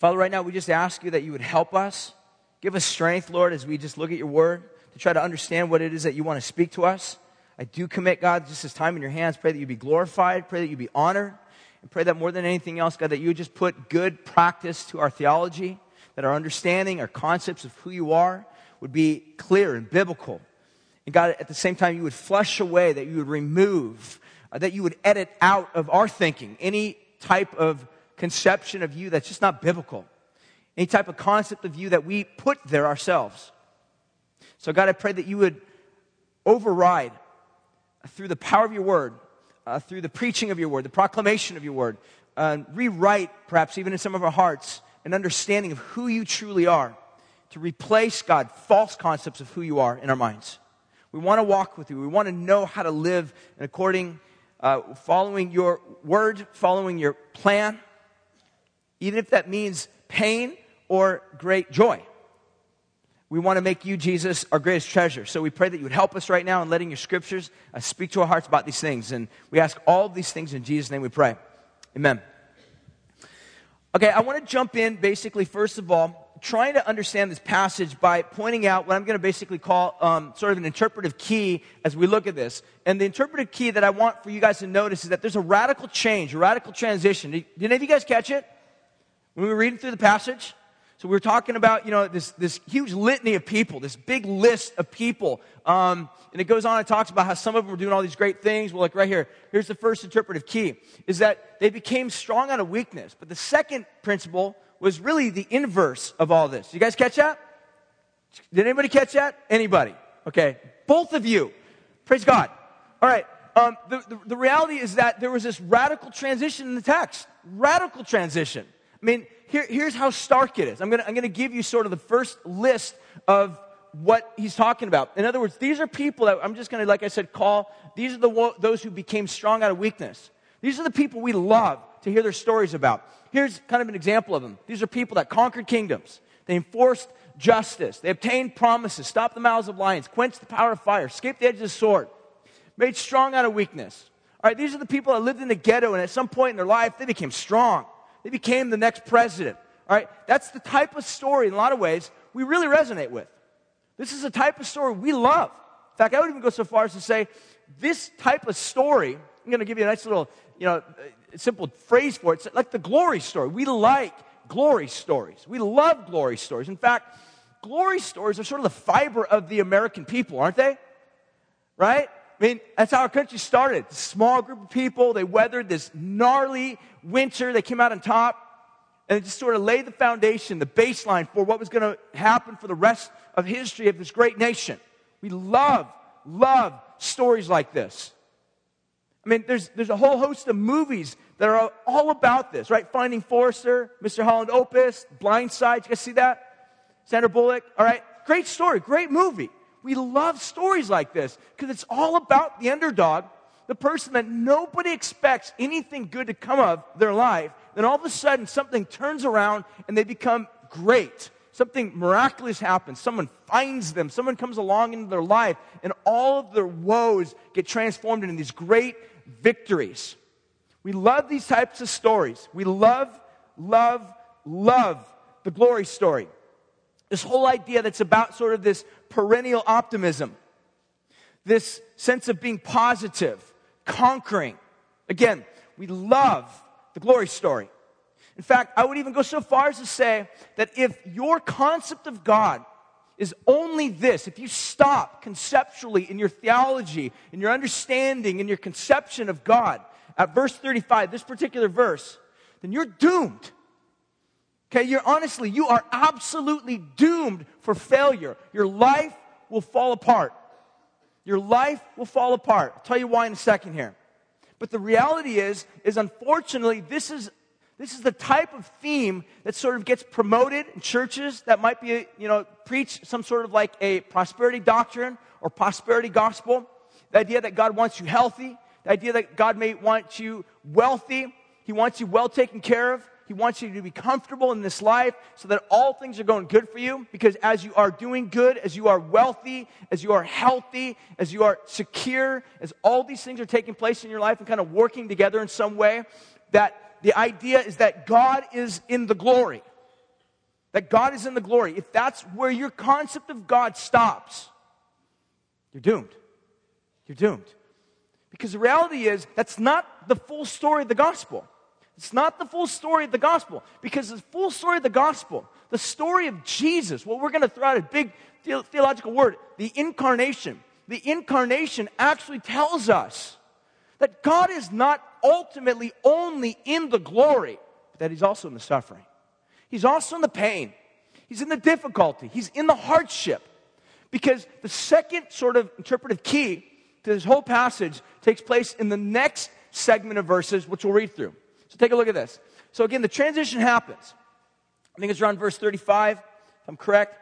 Father, right now we just ask you that you would help us. Give us strength, Lord, as we just look at your word to try to understand what it is that you want to speak to us. I do commit, God, just this time in your hands. Pray that you be glorified. Pray that you be honored. And pray that more than anything else, God, that you would just put good practice to our theology, that our understanding, our concepts of who you are would be clear and biblical. And God, at the same time, you would flush away, that you would remove, uh, that you would edit out of our thinking any type of conception of you that's just not biblical, any type of concept of you that we put there ourselves. So, God, I pray that you would override uh, through the power of your word, uh, through the preaching of your word, the proclamation of your word, uh, rewrite, perhaps even in some of our hearts, an understanding of who you truly are, to replace, God, false concepts of who you are in our minds. We want to walk with you. We want to know how to live according, uh, following your word, following your plan, even if that means pain or great joy we want to make you, Jesus, our greatest treasure. So we pray that you would help us right now in letting your scriptures uh, speak to our hearts about these things. And we ask all these things in Jesus' name we pray. Amen. Okay, I want to jump in basically, first of all, trying to understand this passage by pointing out what I'm going to basically call um, sort of an interpretive key as we look at this. And the interpretive key that I want for you guys to notice is that there's a radical change, a radical transition. Did any of you guys catch it? When we were reading through the passage? So we were talking about, you know, this, this huge litany of people, this big list of people. Um, and it goes on and talks about how some of them were doing all these great things. Well, like right here, here's the first interpretive key, is that they became strong out of weakness. But the second principle was really the inverse of all this. You guys catch that? Did anybody catch that? Anybody? Okay. Both of you. Praise God. All right. Um, the, the, the reality is that there was this radical transition in the text. Radical transition. I mean, here, here's how stark it is. I'm going to give you sort of the first list of what he's talking about. In other words, these are people that I'm just going to, like I said, call, these are the, those who became strong out of weakness. These are the people we love to hear their stories about. Here's kind of an example of them. These are people that conquered kingdoms. They enforced justice. They obtained promises, stopped the mouths of lions, quenched the power of fire, escaped the edge of the sword, made strong out of weakness. All right, these are the people that lived in the ghetto, and at some point in their life, they became strong. They became the next president. All right? That's the type of story, in a lot of ways, we really resonate with. This is a type of story we love. In fact, I would even go so far as to say this type of story, I'm going to give you a nice little, you know, uh, simple phrase for it. It's like the glory story. We like glory stories. We love glory stories. In fact, glory stories are sort of the fiber of the American people, aren't they? Right? I mean, that's how our country started. Small group of people, they weathered this gnarly winter, they came out on top, and it just sort of laid the foundation, the baseline for what was going to happen for the rest of history of this great nation. We love, love stories like this. I mean, there's, there's a whole host of movies that are all about this, right? Finding Forrester, Mr. Holland Opus, Blindside. You guys see that? Sandra Bullock, all right? Great story, great movie. We love stories like this because it's all about the underdog, the person that nobody expects anything good to come of their life. Then all of a sudden, something turns around and they become great. Something miraculous happens. Someone finds them. Someone comes along into their life, and all of their woes get transformed into these great victories. We love these types of stories. We love, love, love the glory story. This whole idea that's about sort of this perennial optimism, this sense of being positive, conquering. Again, we love the glory story. In fact, I would even go so far as to say that if your concept of God is only this, if you stop conceptually in your theology, in your understanding, in your conception of God, at verse 35, this particular verse, then you're doomed. Okay, you're honestly, you are absolutely doomed for failure. Your life will fall apart. Your life will fall apart. I'll tell you why in a second here. But the reality is, is unfortunately, this is this is the type of theme that sort of gets promoted in churches that might be, you know, preach some sort of like a prosperity doctrine or prosperity gospel. The idea that God wants you healthy, the idea that God may want you wealthy, He wants you well taken care of, he wants you to be comfortable in this life so that all things are going good for you. Because as you are doing good, as you are wealthy, as you are healthy, as you are secure, as all these things are taking place in your life and kind of working together in some way, that the idea is that God is in the glory. that God is in the glory, if that's where your concept of God stops, you're doomed. You're doomed. Because the reality is, that's not the full story of the gospel. It's not the full story of the gospel. Because the full story of the gospel, the story of Jesus, what we're going to throw out a big theological word, the incarnation. The incarnation actually tells us that God is not ultimately only in the glory, but that He's also in the suffering. He's also in the pain. He's in the difficulty. He's in the hardship. Because the second sort of interpretive key to this whole passage takes place in the next segment of verses, which we'll read through. Take a look at this. So again, the transition happens. I think it's around verse 35, if I'm correct.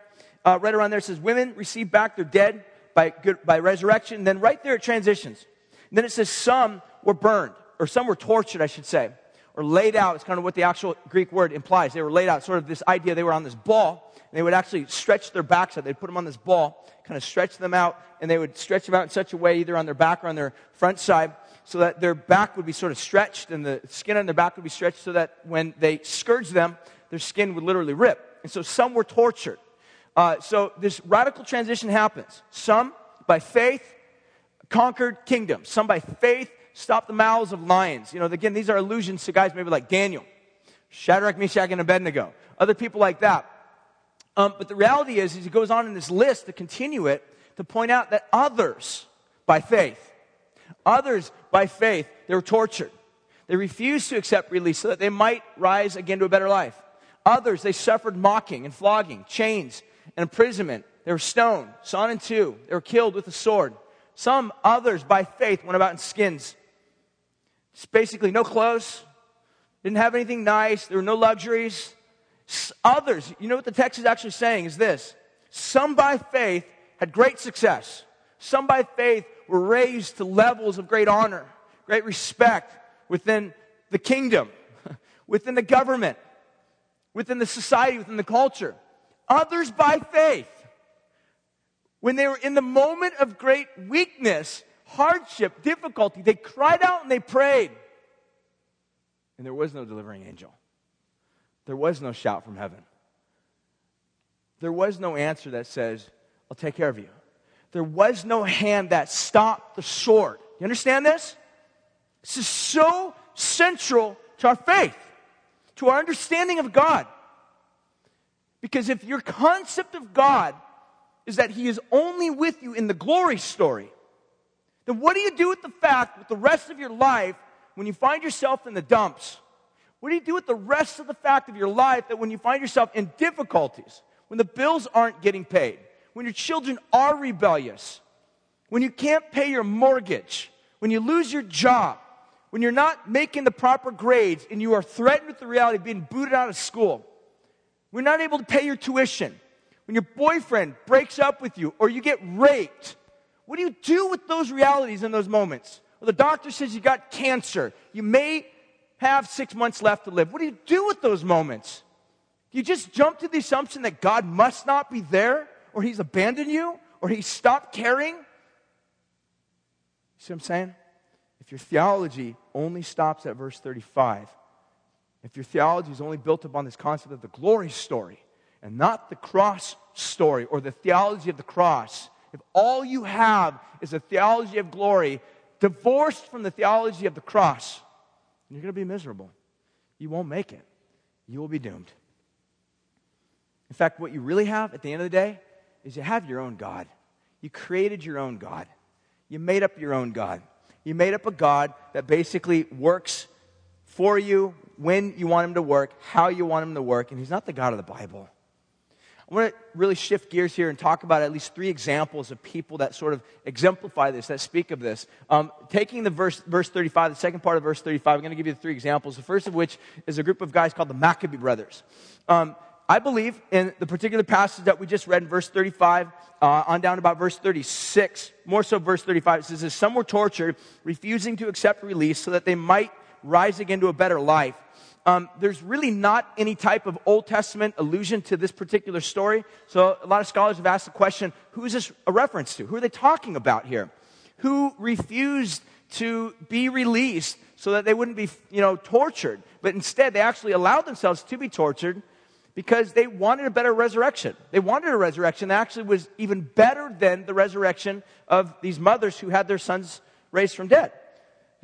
Uh, right around there says, Women receive back their dead by, good, by resurrection. And then right there it transitions. And then it says, Some were burned, or some were tortured, I should say, or laid out. It's kind of what the actual Greek word implies. They were laid out, sort of this idea they were on this ball, and they would actually stretch their backs out. They'd put them on this ball, kind of stretch them out, and they would stretch them out in such a way, either on their back or on their front side, so that their back would be sort of stretched, and the skin on their back would be stretched, so that when they scourged them, their skin would literally rip. And so some were tortured. Uh, so this radical transition happens. Some, by faith, conquered kingdoms. Some, by faith, stopped the mouths of lions. You know, again, these are allusions to guys maybe like Daniel, Shadrach, Meshach, and Abednego. Other people like that. Um, but the reality is, is he goes on in this list to continue it to point out that others, by faith, others by faith, they were tortured. They refused to accept release so that they might rise again to a better life. Others, they suffered mocking and flogging, chains and imprisonment. They were stoned, sawn in two. They were killed with a sword. Some others, by faith, went about in skins. It's basically no clothes, didn't have anything nice, there were no luxuries. Others, you know what the text is actually saying is this some by faith had great success. Some by faith were raised to levels of great honor, great respect within the kingdom, within the government, within the society, within the culture. Others by faith, when they were in the moment of great weakness, hardship, difficulty, they cried out and they prayed. And there was no delivering angel. There was no shout from heaven. There was no answer that says, I'll take care of you. There was no hand that stopped the sword. You understand this? This is so central to our faith, to our understanding of God. Because if your concept of God is that He is only with you in the glory story, then what do you do with the fact with the rest of your life when you find yourself in the dumps? What do you do with the rest of the fact of your life that when you find yourself in difficulties, when the bills aren't getting paid, when your children are rebellious, when you can't pay your mortgage, when you lose your job, when you're not making the proper grades and you are threatened with the reality of being booted out of school, when you're not able to pay your tuition, when your boyfriend breaks up with you or you get raped, what do you do with those realities in those moments? Well, the doctor says you got cancer. You may have six months left to live. What do you do with those moments? Do you just jump to the assumption that God must not be there, or He's abandoned you, or He stopped caring? See what I'm saying? If your theology only stops at verse 35, if your theology is only built upon this concept of the glory story and not the cross story or the theology of the cross, if all you have is a theology of glory divorced from the theology of the cross, you're going to be miserable. You won't make it. You will be doomed. In fact, what you really have at the end of the day is you have your own God. You created your own God. You made up your own God. You made up a God that basically works for you when you want him to work, how you want him to work, and he's not the God of the Bible. I want to really shift gears here and talk about at least three examples of people that sort of exemplify this, that speak of this. Um, taking the verse, verse 35, the second part of verse 35, I'm going to give you the three examples. The first of which is a group of guys called the Maccabee brothers. Um, I believe in the particular passage that we just read in verse 35 uh, on down about verse 36, more so verse 35, it says, Some were tortured, refusing to accept release so that they might rise again to a better life um, there's really not any type of Old Testament allusion to this particular story. So a lot of scholars have asked the question who is this a reference to? Who are they talking about here? Who refused to be released so that they wouldn't be, you know, tortured, but instead they actually allowed themselves to be tortured because they wanted a better resurrection. They wanted a resurrection that actually was even better than the resurrection of these mothers who had their sons raised from dead.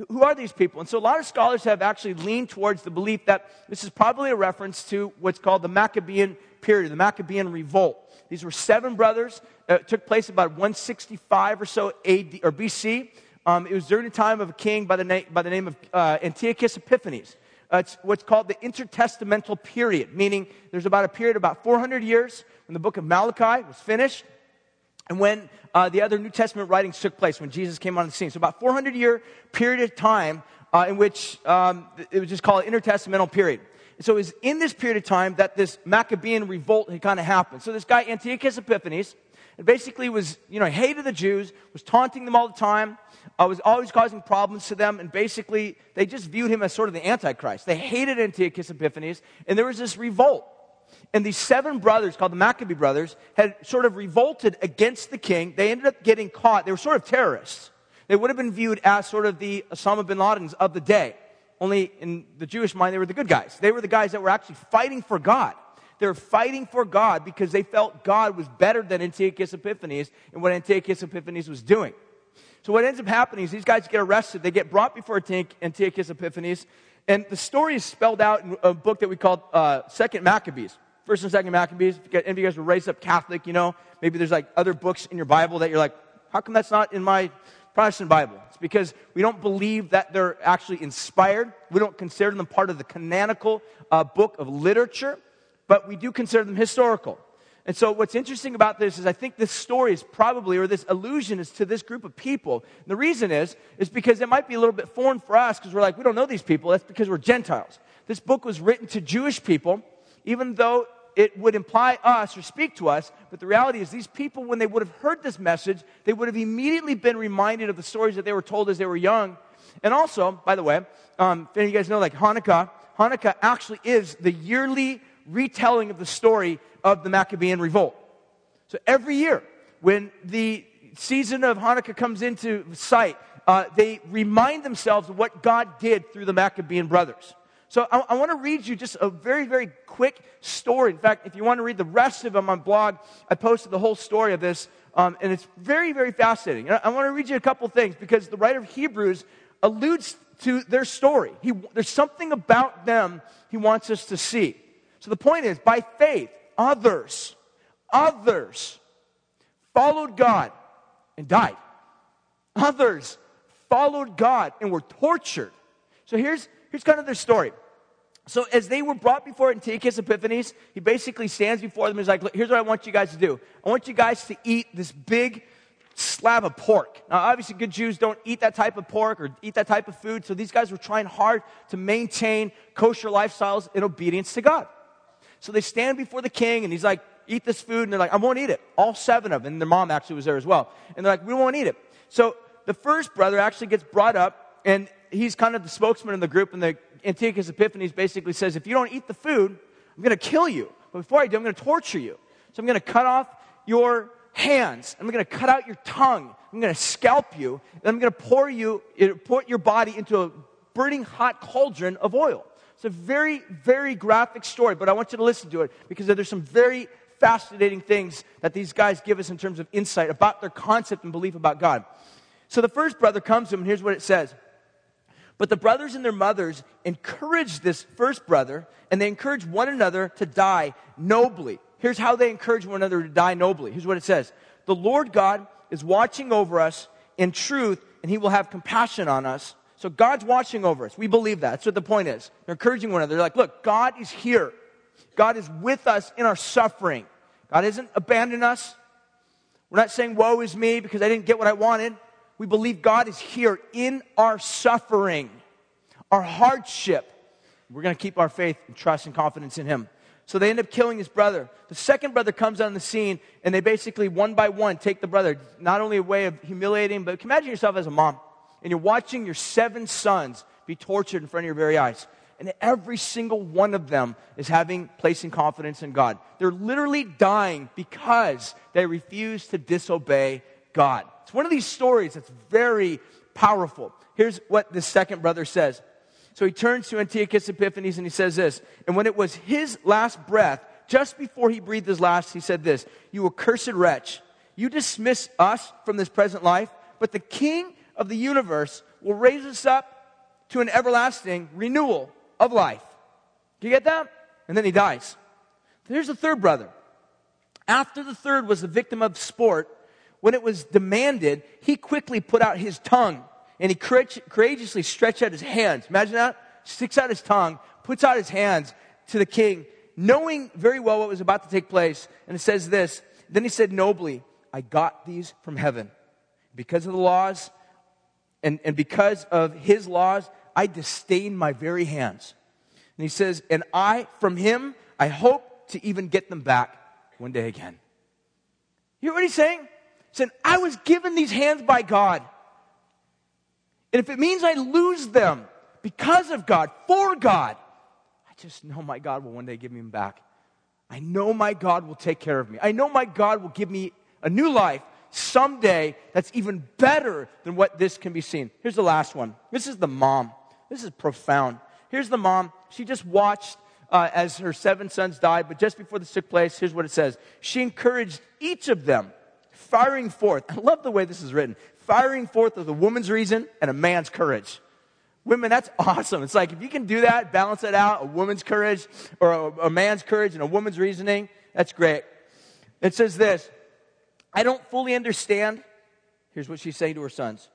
Who are these people? And so a lot of scholars have actually leaned towards the belief that this is probably a reference to what's called the Maccabean period, the Maccabean revolt. These were seven brothers. Uh, it took place about 165 or so AD or BC. Um, it was during the time of a king by the, na- by the name of uh, Antiochus Epiphanes. Uh, it's what's called the intertestamental period, meaning there's about a period about 400 years when the book of Malachi was finished and when uh, the other New Testament writings took place, when Jesus came on the scene. So about 400 year period of time uh, in which um, it was just called intertestamental period. So it was in this period of time that this Maccabean revolt had kind of happened. So this guy Antiochus Epiphanes, and basically was, you know, hated the Jews, was taunting them all the time, uh, was always causing problems to them, and basically they just viewed him as sort of the Antichrist. They hated Antiochus Epiphanes, and there was this revolt. And these seven brothers, called the Maccabee brothers, had sort of revolted against the king. They ended up getting caught. They were sort of terrorists. They would have been viewed as sort of the Osama bin Ladens of the day. Only in the Jewish mind, they were the good guys. They were the guys that were actually fighting for God. They were fighting for God because they felt God was better than Antiochus Epiphanes and what Antiochus Epiphanes was doing. So what ends up happening is these guys get arrested. They get brought before Antiochus Epiphanes. And the story is spelled out in a book that we call uh, Second Maccabees. First and Second Maccabees. If any of you guys were raised up Catholic, you know, maybe there's like other books in your Bible that you're like, how come that's not in my Protestant Bible? It's because we don't believe that they're actually inspired. We don't consider them part of the canonical uh, book of literature but we do consider them historical. And so, what's interesting about this is I think this story is probably, or this allusion is to this group of people. And the reason is, is because it might be a little bit foreign for us because we're like, we don't know these people. That's because we're Gentiles. This book was written to Jewish people, even though it would imply us or speak to us. But the reality is, these people, when they would have heard this message, they would have immediately been reminded of the stories that they were told as they were young. And also, by the way, um, if any of you guys know, like Hanukkah, Hanukkah actually is the yearly retelling of the story of the Maccabean revolt. So every year, when the season of Hanukkah comes into sight, uh, they remind themselves of what God did through the Maccabean brothers. So I, I want to read you just a very, very quick story. In fact, if you want to read the rest of them on blog, I posted the whole story of this, um, and it's very, very fascinating. I, I want to read you a couple things because the writer of Hebrews alludes to their story. He, there's something about them he wants us to see. So the point is, by faith, others, others followed God and died. Others followed God and were tortured. So here's, here's kind of their story. So as they were brought before Antiochus Epiphanes, he basically stands before them and is like, Look, here's what I want you guys to do. I want you guys to eat this big slab of pork. Now, obviously, good Jews don't eat that type of pork or eat that type of food. So these guys were trying hard to maintain kosher lifestyles in obedience to God. So they stand before the king, and he's like, Eat this food. And they're like, I won't eat it. All seven of them. And their mom actually was there as well. And they're like, We won't eat it. So the first brother actually gets brought up, and he's kind of the spokesman in the group. And the Antiochus Epiphanes basically says, If you don't eat the food, I'm going to kill you. But before I do, I'm going to torture you. So I'm going to cut off your hands. I'm going to cut out your tongue. I'm going to scalp you. And I'm going to pour you, put your body into a burning hot cauldron of oil. It's a very, very graphic story, but I want you to listen to it because there's some very fascinating things that these guys give us in terms of insight about their concept and belief about God. So the first brother comes to him, and here's what it says. But the brothers and their mothers encouraged this first brother, and they encouraged one another to die nobly. Here's how they encourage one another to die nobly. Here's what it says The Lord God is watching over us in truth, and he will have compassion on us so God's watching over us. We believe that. That's what the point is. They're encouraging one another. They're like, look, God is here. God is with us in our suffering. God hasn't abandoned us. We're not saying, woe is me because I didn't get what I wanted. We believe God is here in our suffering, our hardship. We're going to keep our faith and trust and confidence in Him. So they end up killing his brother. The second brother comes on the scene, and they basically, one by one, take the brother. Not only a way of humiliating, but imagine yourself as a mom and you're watching your seven sons be tortured in front of your very eyes. And every single one of them is having placing confidence in God. They're literally dying because they refuse to disobey God. It's one of these stories that's very powerful. Here's what the second brother says. So he turns to Antiochus Epiphanes and he says this And when it was his last breath, just before he breathed his last, he said this You accursed wretch, you dismiss us from this present life, but the King of the universe will raise us up to an everlasting renewal of life. Do you get that? And then he dies. There's the third brother. After the third was the victim of sport, when it was demanded, he quickly put out his tongue and he courageously stretched out his hands. Imagine that. Sticks out his tongue, puts out his hands to the king, knowing very well what was about to take place. And it says this Then he said nobly, I got these from heaven. Because of the laws and, and because of his laws, I disdain my very hands. And he says, And I, from him, I hope to even get them back one day again. You hear what he's saying? He said, I was given these hands by God. And if it means I lose them because of God, for God, I just know my God will one day give me them back. I know my God will take care of me. I know my God will give me a new life someday that's even better than what this can be seen. Here's the last one. This is the mom. This is profound. Here's the mom. She just watched uh, as her seven sons died, but just before this took place, here's what it says. She encouraged each of them, firing forth. I love the way this is written. Firing forth with a woman's reason and a man's courage. Women, that's awesome. It's like if you can do that, balance it out, a woman's courage or a, a man's courage and a woman's reasoning, that's great. It says this I don't fully understand. Here's what she's saying to her sons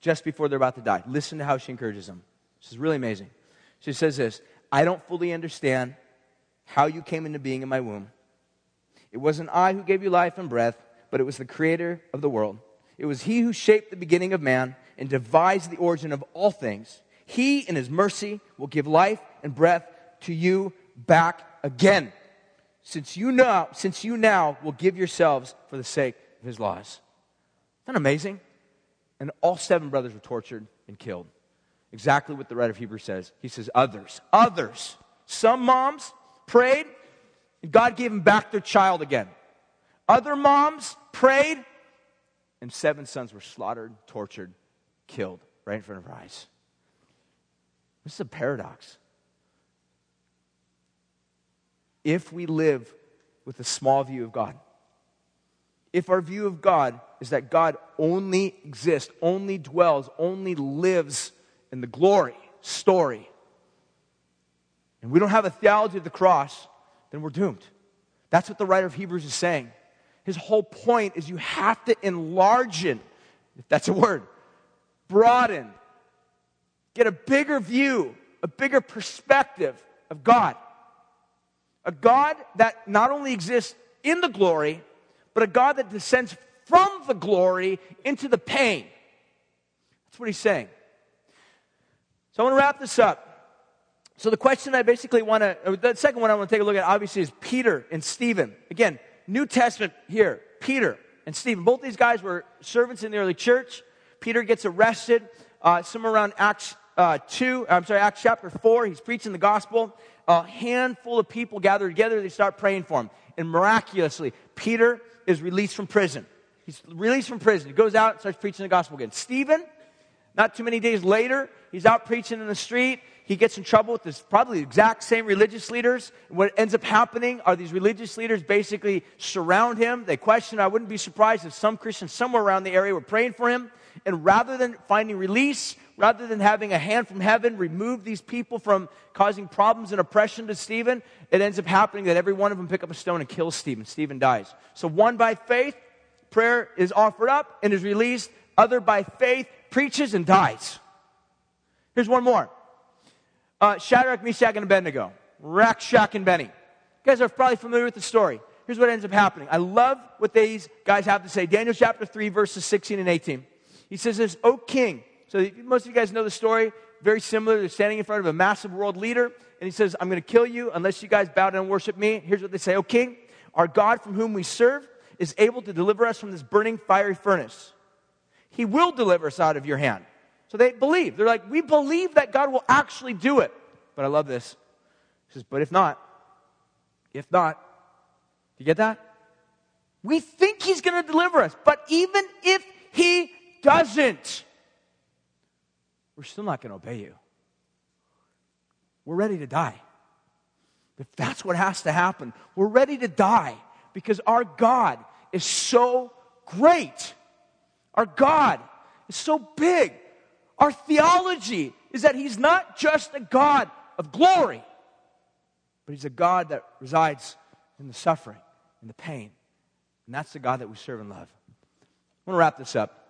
just before they're about to die. Listen to how she encourages them. This is really amazing. She says this I don't fully understand how you came into being in my womb. It wasn't I who gave you life and breath, but it was the creator of the world. It was he who shaped the beginning of man and devised the origin of all things. He, in his mercy, will give life and breath to you back again since you know, since you now will give yourselves for the sake of his laws. Isn't that amazing? And all seven brothers were tortured and killed. Exactly what the writer of Hebrews says. He says, others, others. Some moms prayed, and God gave them back their child again. Other moms prayed, and seven sons were slaughtered, tortured, killed right in front of our eyes. This is a paradox if we live with a small view of God. If our view of God is that God only exists, only dwells, only lives in the glory story, and we don't have a theology of the cross, then we're doomed. That's what the writer of Hebrews is saying. His whole point is you have to enlarge it, if that's a word, broaden, get a bigger view, a bigger perspective of God. A God that not only exists in the glory, but a God that descends from the glory into the pain. That's what he's saying. So I want to wrap this up. So the question I basically want to, the second one I want to take a look at obviously is Peter and Stephen. Again, New Testament here, Peter and Stephen. Both these guys were servants in the early church. Peter gets arrested uh, somewhere around Acts uh, 2, I'm sorry, Acts chapter 4. He's preaching the gospel a handful of people gather together, they start praying for him. And miraculously, Peter is released from prison. He's released from prison. He goes out and starts preaching the gospel again. Stephen, not too many days later, he's out preaching in the street. He gets in trouble with this probably the exact same religious leaders. What ends up happening are these religious leaders basically surround him. They question. I wouldn't be surprised if some Christians somewhere around the area were praying for him. And rather than finding release, rather than having a hand from heaven remove these people from causing problems and oppression to Stephen, it ends up happening that every one of them pick up a stone and kill Stephen. Stephen dies. So one by faith, prayer is offered up and is released. Other by faith, preaches and dies. Here's one more. Uh, Shadrach, Meshach, and Abednego. Rack, Shack and Benny. You guys are probably familiar with the story. Here's what ends up happening. I love what these guys have to say. Daniel chapter 3, verses 16 and 18. He says this, O king, so most of you guys know the story. Very similar. They're standing in front of a massive world leader, and he says, I'm going to kill you unless you guys bow down and worship me. Here's what they say, O king, our God from whom we serve is able to deliver us from this burning fiery furnace. He will deliver us out of your hand. So they believe. They're like, we believe that God will actually do it. But I love this. He says, but if not, if not, do you get that? We think he's going to deliver us. But even if he doesn't, we're still not going to obey you. We're ready to die. If that's what has to happen, we're ready to die because our God is so great. Our God is so big. Our theology is that He's not just a God of glory, but He's a God that resides in the suffering and the pain. And that's the God that we serve and love. I want to wrap this up.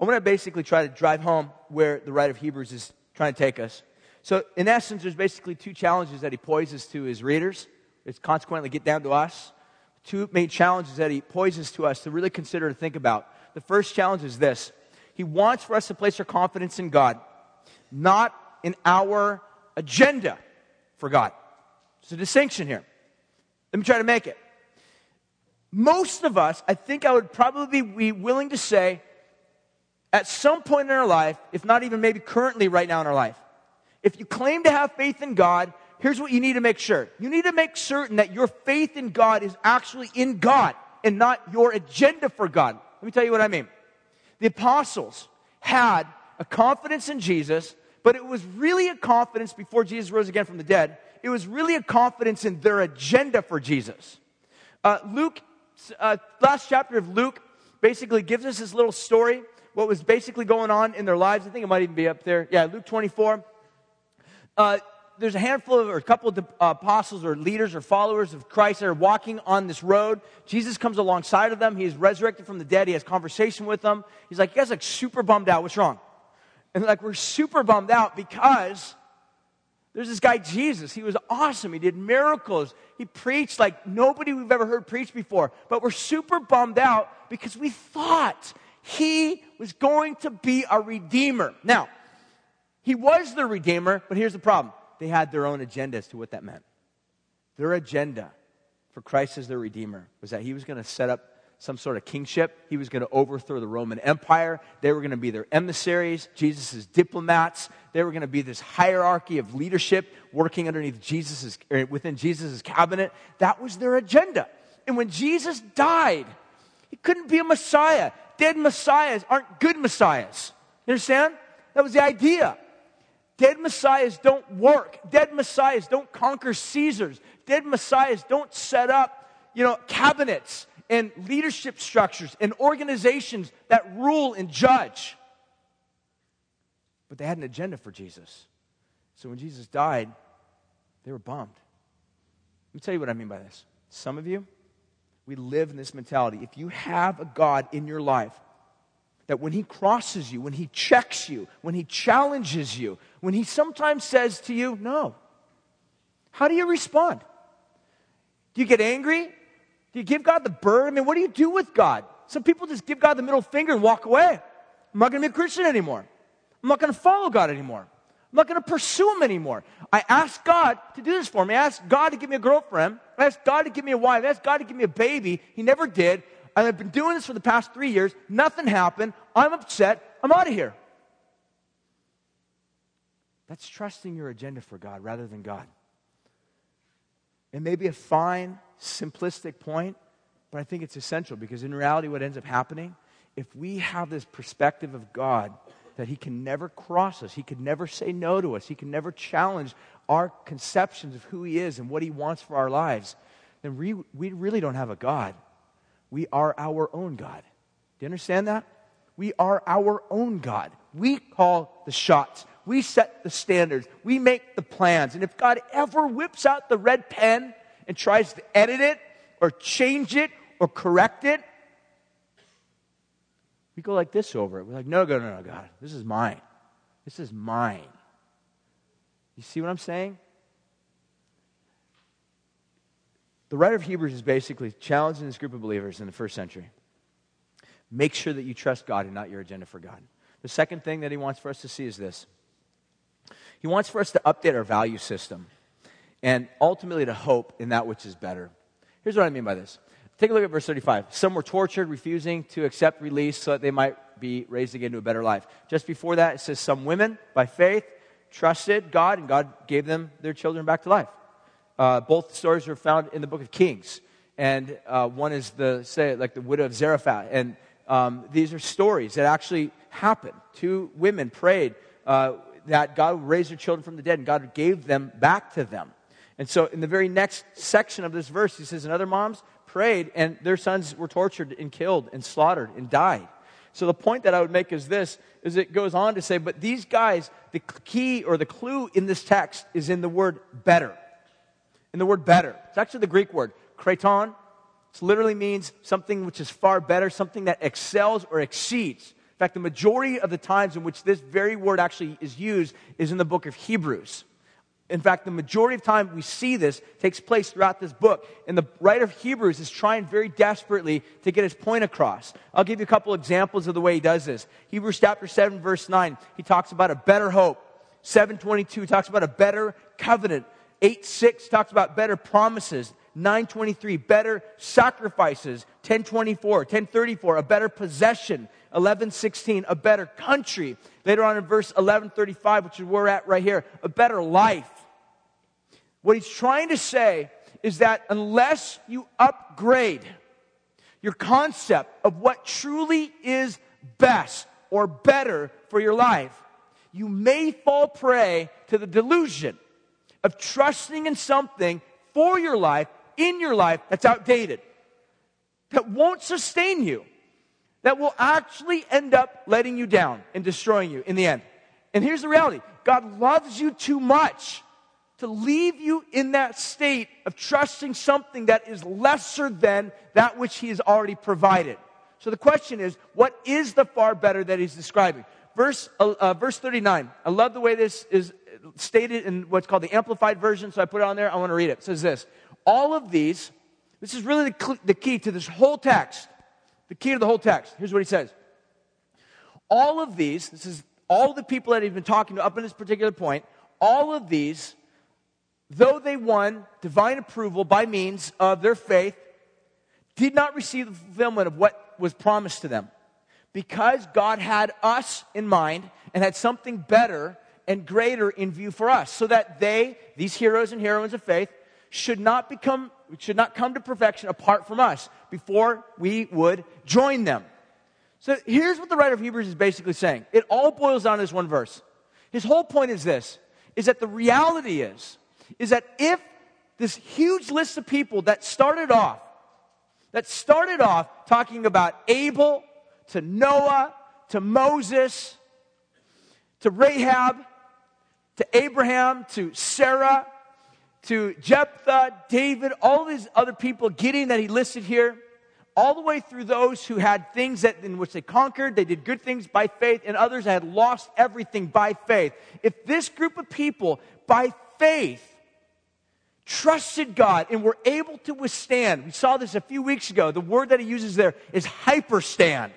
I want to basically try to drive home where the writer of Hebrews is trying to take us. So, in essence, there's basically two challenges that he poses to his readers. It's consequently get down to us. Two main challenges that he poses to us to really consider to think about. The first challenge is this He wants for us to place our confidence in God, not in our agenda for God. There's a distinction here. Let me try to make it. Most of us, I think I would probably be willing to say, at some point in our life, if not even maybe currently right now in our life, if you claim to have faith in God, here's what you need to make sure. You need to make certain that your faith in God is actually in God and not your agenda for God. Let me tell you what I mean. The apostles had a confidence in Jesus, but it was really a confidence before Jesus rose again from the dead. It was really a confidence in their agenda for Jesus. Uh, Luke, uh, last chapter of Luke, basically gives us this little story, what was basically going on in their lives. I think it might even be up there. Yeah, Luke 24 uh, there's a handful of, or a couple of uh, apostles or leaders or followers of Christ that are walking on this road. Jesus comes alongside of them. He is resurrected from the dead. He has conversation with them. He's like, you guys like super bummed out. What's wrong? And like, we're super bummed out because there's this guy, Jesus. He was awesome. He did miracles. He preached like nobody we've ever heard preach before. But we're super bummed out because we thought he was going to be a redeemer. Now, he was the Redeemer, but here's the problem they had their own agenda as to what that meant. Their agenda for Christ as their Redeemer was that he was going to set up some sort of kingship. He was going to overthrow the Roman Empire. They were going to be their emissaries, Jesus' diplomats. They were going to be this hierarchy of leadership working underneath Jesus's, within Jesus' cabinet. That was their agenda. And when Jesus died, he couldn't be a Messiah. Dead Messiahs aren't good Messiahs. You understand? That was the idea. Dead messiahs don't work. Dead messiahs don't conquer Caesars. Dead messiahs don't set up, you know, cabinets and leadership structures and organizations that rule and judge. But they had an agenda for Jesus. So when Jesus died, they were bummed. Let me tell you what I mean by this. Some of you, we live in this mentality. If you have a God in your life that when he crosses you, when he checks you, when he challenges you, when he sometimes says to you, no, how do you respond? Do you get angry? Do you give God the bird? I mean, what do you do with God? Some people just give God the middle finger and walk away. I'm not going to be a Christian anymore. I'm not going to follow God anymore. I'm not going to pursue him anymore. I asked God to do this for me. I asked God to give me a girlfriend. I asked God to give me a wife. I asked God to give me a baby. He never did. And I've been doing this for the past three years. Nothing happened. I'm upset. I'm out of here. That's trusting your agenda for God rather than God. It may be a fine, simplistic point, but I think it's essential because in reality, what ends up happening, if we have this perspective of God, that He can never cross us, He can never say no to us, He can never challenge our conceptions of who He is and what He wants for our lives, then we, we really don't have a God. We are our own God. Do you understand that? We are our own God. We call the shots. We set the standards. We make the plans. And if God ever whips out the red pen and tries to edit it or change it or correct it, we go like this over it. We're like, no, no, no, no, God. This is mine. This is mine. You see what I'm saying? The writer of Hebrews is basically challenging this group of believers in the first century. Make sure that you trust God and not your agenda for God. The second thing that he wants for us to see is this He wants for us to update our value system and ultimately to hope in that which is better. Here's what I mean by this. Take a look at verse 35. Some were tortured, refusing to accept release so that they might be raised again to a better life. Just before that, it says some women, by faith, trusted God, and God gave them their children back to life. Uh, both stories are found in the book of Kings. And uh, one is the, say, like the widow of Zarephath. And um, these are stories that actually happened. Two women prayed uh, that God would raise their children from the dead, and God gave them back to them. And so, in the very next section of this verse, he says, And other moms prayed, and their sons were tortured and killed and slaughtered and died. So, the point that I would make is this is it goes on to say, But these guys, the key or the clue in this text is in the word better. In the word better. It's actually the Greek word, kreitton. It literally means something which is far better, something that excels or exceeds. In fact, the majority of the times in which this very word actually is used is in the book of Hebrews. In fact, the majority of time we see this takes place throughout this book. And the writer of Hebrews is trying very desperately to get his point across. I'll give you a couple examples of the way he does this. Hebrews chapter 7, verse 9, he talks about a better hope. 722 talks about a better covenant. 8 6 talks about better promises. 923 better sacrifices 1024 1034 a better possession 1116 a better country later on in verse 1135 which is where we're at right here a better life what he's trying to say is that unless you upgrade your concept of what truly is best or better for your life, you may fall prey to the delusion of trusting in something for your life, in your life, that's outdated, that won't sustain you, that will actually end up letting you down and destroying you in the end. And here's the reality God loves you too much to leave you in that state of trusting something that is lesser than that which he has already provided. So the question is, what is the far better that he's describing? Verse, uh, uh, verse 39. I love the way this is stated in what's called the Amplified Version, so I put it on there. I want to read it. It says this All of these, this is really the, the key to this whole text. The key to the whole text. Here's what he says All of these, this is all the people that he's been talking to up in this particular point, all of these though they won divine approval by means of their faith, did not receive the fulfillment of what was promised to them. Because God had us in mind and had something better and greater in view for us, so that they, these heroes and heroines of faith, should not become should not come to perfection apart from us before we would join them. So here's what the writer of Hebrews is basically saying. It all boils down to this one verse. His whole point is this is that the reality is is that if this huge list of people that started off, that started off talking about Abel to Noah to Moses to Rahab to Abraham to Sarah to Jephthah, David, all these other people, Gideon that he listed here, all the way through those who had things that, in which they conquered, they did good things by faith, and others had lost everything by faith. If this group of people, by faith, trusted God and were able to withstand. We saw this a few weeks ago. The word that he uses there is hyperstand.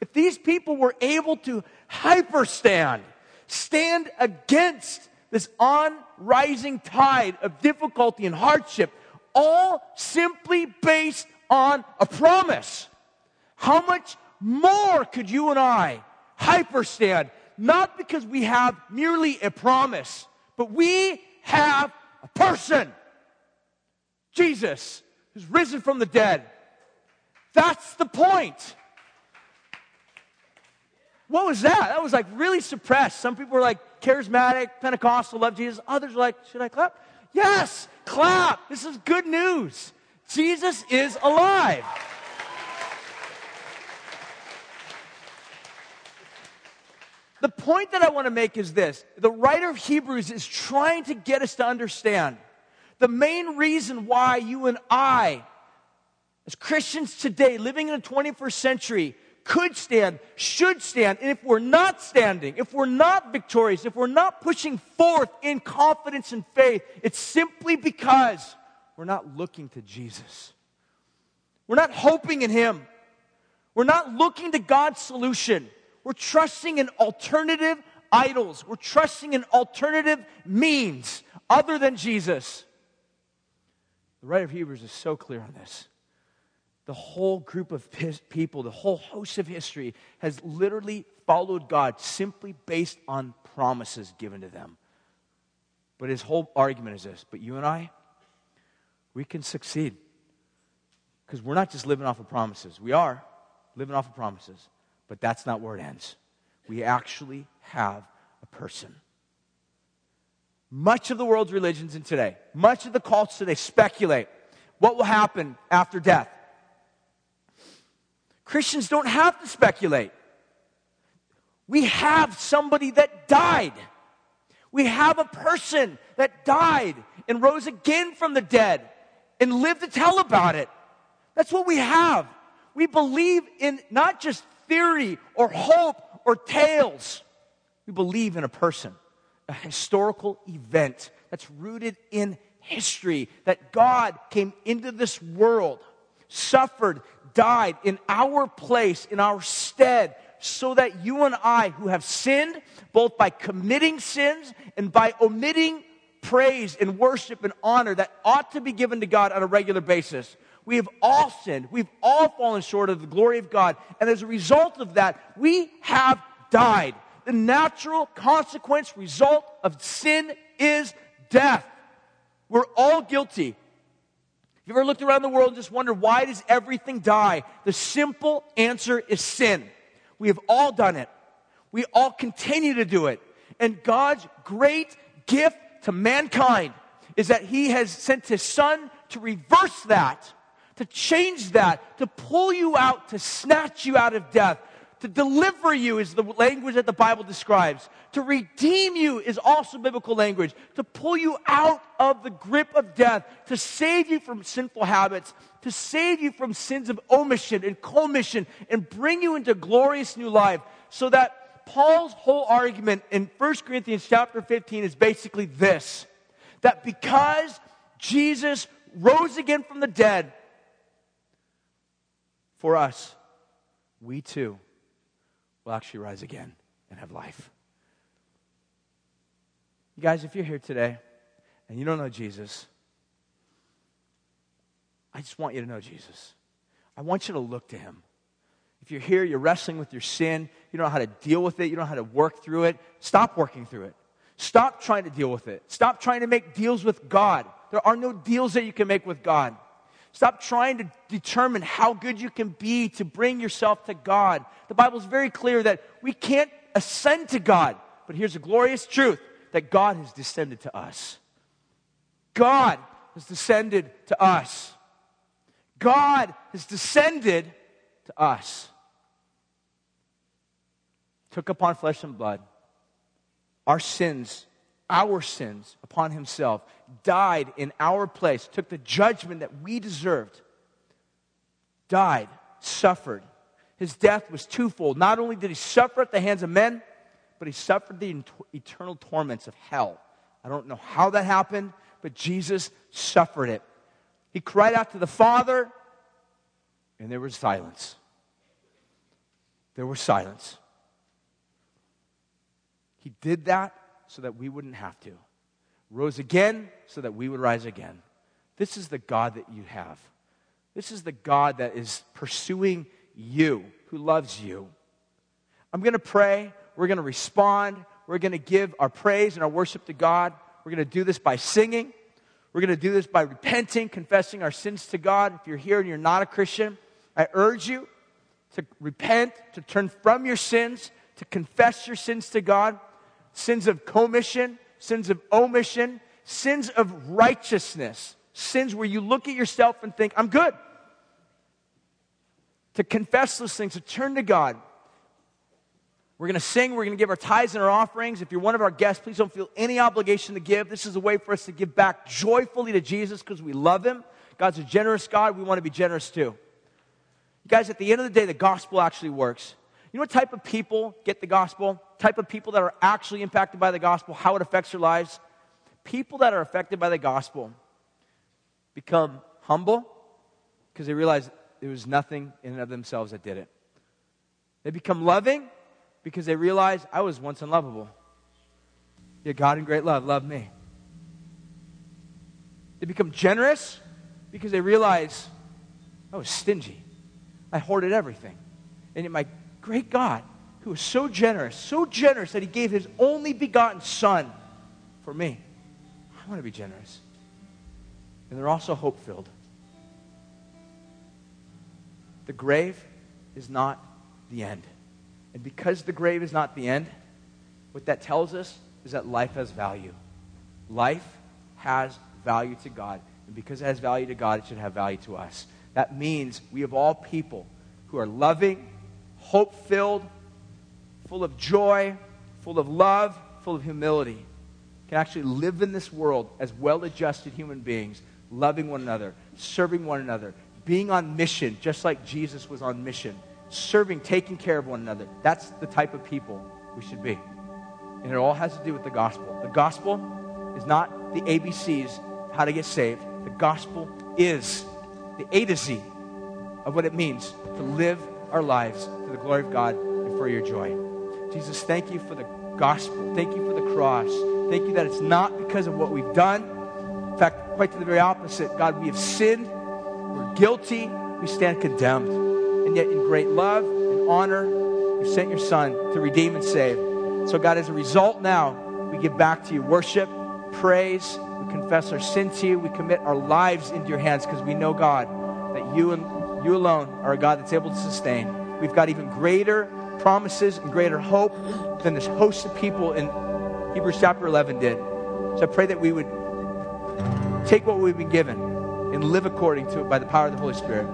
If these people were able to hyperstand, stand against this on rising tide of difficulty and hardship, all simply based on a promise. How much more could you and I hyperstand? Not because we have merely a promise, but we have a person. Jesus, who's risen from the dead. That's the point. What was that? That was like really suppressed. Some people were like charismatic, Pentecostal, love Jesus. Others were like, should I clap? Yes, clap. This is good news. Jesus is alive. The point that I want to make is this the writer of Hebrews is trying to get us to understand the main reason why you and I, as Christians today, living in the 21st century, could stand, should stand, and if we're not standing, if we're not victorious, if we're not pushing forth in confidence and faith, it's simply because we're not looking to Jesus. We're not hoping in Him. We're not looking to God's solution. We're trusting in alternative idols. We're trusting in alternative means other than Jesus. The writer of Hebrews is so clear on this. The whole group of people, the whole host of history has literally followed God simply based on promises given to them. But his whole argument is this but you and I, we can succeed. Because we're not just living off of promises. We are living off of promises, but that's not where it ends. We actually have a person. Much of the world's religions in today, much of the cults today speculate what will happen after death. Christians don't have to speculate. We have somebody that died. We have a person that died and rose again from the dead and lived to tell about it. That's what we have. We believe in not just theory or hope or tales. We believe in a person, a historical event that's rooted in history, that God came into this world, suffered, died in our place, in our stead, so that you and I, who have sinned, both by committing sins and by omitting praise and worship and honor that ought to be given to God on a regular basis, we have all sinned. We've all fallen short of the glory of God. And as a result of that, we have died. The natural consequence, result of sin is death. We're all guilty. You ever looked around the world and just wondered why does everything die? The simple answer is sin. We have all done it. We all continue to do it. And God's great gift to mankind is that He has sent His Son to reverse that, to change that, to pull you out, to snatch you out of death, to deliver you is the language that the Bible describes. To redeem you is also biblical language. To pull you out of the grip of death. To save you from sinful habits. To save you from sins of omission and commission and bring you into glorious new life. So that Paul's whole argument in 1 Corinthians chapter 15 is basically this. That because Jesus rose again from the dead for us, we too will actually rise again and have life. You guys, if you're here today and you don't know Jesus, I just want you to know Jesus. I want you to look to him. If you're here, you're wrestling with your sin, you don't know how to deal with it, you don't know how to work through it, stop working through it. Stop trying to deal with it. Stop trying to make deals with God. There are no deals that you can make with God. Stop trying to determine how good you can be to bring yourself to God. The Bible is very clear that we can't ascend to God. But here's a glorious truth that God has descended to us. God has descended to us. God has descended to us. Took upon flesh and blood our sins our sins upon himself, died in our place, took the judgment that we deserved, died, suffered. His death was twofold. Not only did he suffer at the hands of men, but he suffered the eternal torments of hell. I don't know how that happened, but Jesus suffered it. He cried out to the Father, and there was silence. There was silence. He did that so that we wouldn't have to, rose again so that we would rise again. This is the God that you have. This is the God that is pursuing you, who loves you. I'm going to pray. We're going to respond. We're going to give our praise and our worship to God. We're going to do this by singing. We're going to do this by repenting, confessing our sins to God. If you're here and you're not a Christian, I urge you to repent, to turn from your sins, to confess your sins to God sins of commission, sins of omission, sins of righteousness, sins where you look at yourself and think, I'm good. To confess those things, to turn to God. We're going to sing, we're going to give our tithes and our offerings. If you're one of our guests, please don't feel any obligation to give. This is a way for us to give back joyfully to Jesus because we love him. God's a generous God. We want to be generous too. You guys, at the end of the day, the gospel actually works. You know what type of people get the gospel? Type of people that are actually impacted by the gospel, how it affects their lives? People that are affected by the gospel become humble because they realize there was nothing in and of themselves that did it. They become loving because they realize I was once unlovable. Yet God in great love loved me. They become generous because they realize I was stingy. I hoarded everything. And yet my great God who is so generous, so generous that he gave his only begotten Son for me. I want to be generous. And they're also hope filled. The grave is not the end. And because the grave is not the end, what that tells us is that life has value. Life has value to God. And because it has value to God, it should have value to us. That means we have all people who are loving, hope filled, full of joy, full of love, full of humility, can actually live in this world as well adjusted human beings, loving one another, serving one another, being on mission, just like Jesus was on mission, serving, taking care of one another. That's the type of people we should be. And it all has to do with the gospel. The gospel is not the ABCs of how to get saved, the gospel is the A to Z of what it means to live our lives to the glory of God and for your joy. Jesus, thank you for the gospel. Thank you for the cross. Thank you that it's not because of what we've done. In fact, quite to the very opposite. God, we have sinned. We're guilty. We stand condemned. And yet, in great love and honor, you sent your Son to redeem and save. So, God, as a result now, we give back to you worship, praise, we confess our sin to you, we commit our lives into your hands because we know, God, that you and you alone are a God that's able to sustain. We've got even greater promises and greater hope than this host of people in Hebrews chapter 11 did. So I pray that we would take what we've been given and live according to it by the power of the Holy Spirit.